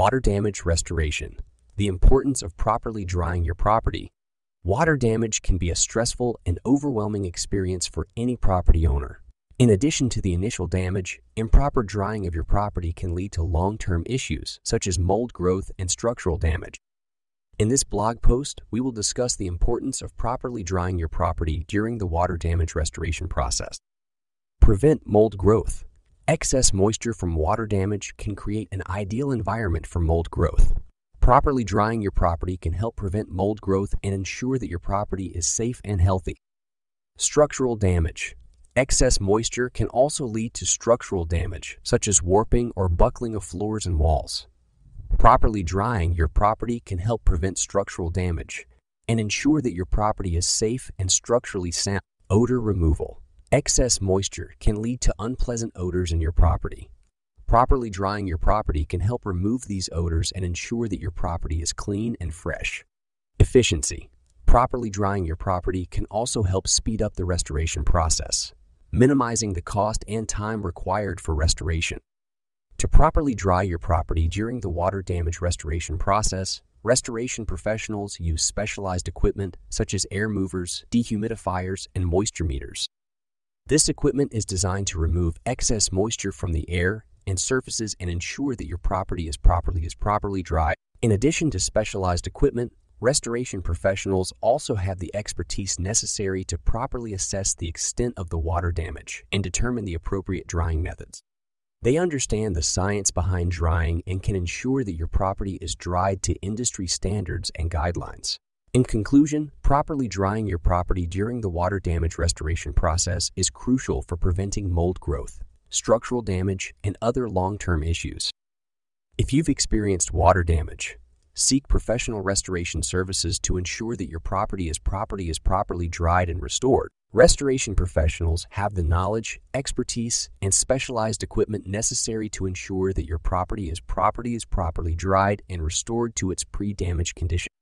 Water damage restoration. The importance of properly drying your property. Water damage can be a stressful and overwhelming experience for any property owner. In addition to the initial damage, improper drying of your property can lead to long term issues such as mold growth and structural damage. In this blog post, we will discuss the importance of properly drying your property during the water damage restoration process. Prevent mold growth. Excess moisture from water damage can create an ideal environment for mold growth. Properly drying your property can help prevent mold growth and ensure that your property is safe and healthy. Structural damage. Excess moisture can also lead to structural damage, such as warping or buckling of floors and walls. Properly drying your property can help prevent structural damage and ensure that your property is safe and structurally sound. Odor removal. Excess moisture can lead to unpleasant odors in your property. Properly drying your property can help remove these odors and ensure that your property is clean and fresh. Efficiency. Properly drying your property can also help speed up the restoration process, minimizing the cost and time required for restoration. To properly dry your property during the water damage restoration process, restoration professionals use specialized equipment such as air movers, dehumidifiers, and moisture meters. This equipment is designed to remove excess moisture from the air and surfaces and ensure that your property is properly is properly dry. In addition to specialized equipment, restoration professionals also have the expertise necessary to properly assess the extent of the water damage and determine the appropriate drying methods. They understand the science behind drying and can ensure that your property is dried to industry standards and guidelines. In conclusion, properly drying your property during the water damage restoration process is crucial for preventing mold growth, structural damage, and other long term issues. If you've experienced water damage, seek professional restoration services to ensure that your property is property is properly dried and restored. Restoration professionals have the knowledge, expertise, and specialized equipment necessary to ensure that your property is property is properly dried and restored to its pre-damage condition.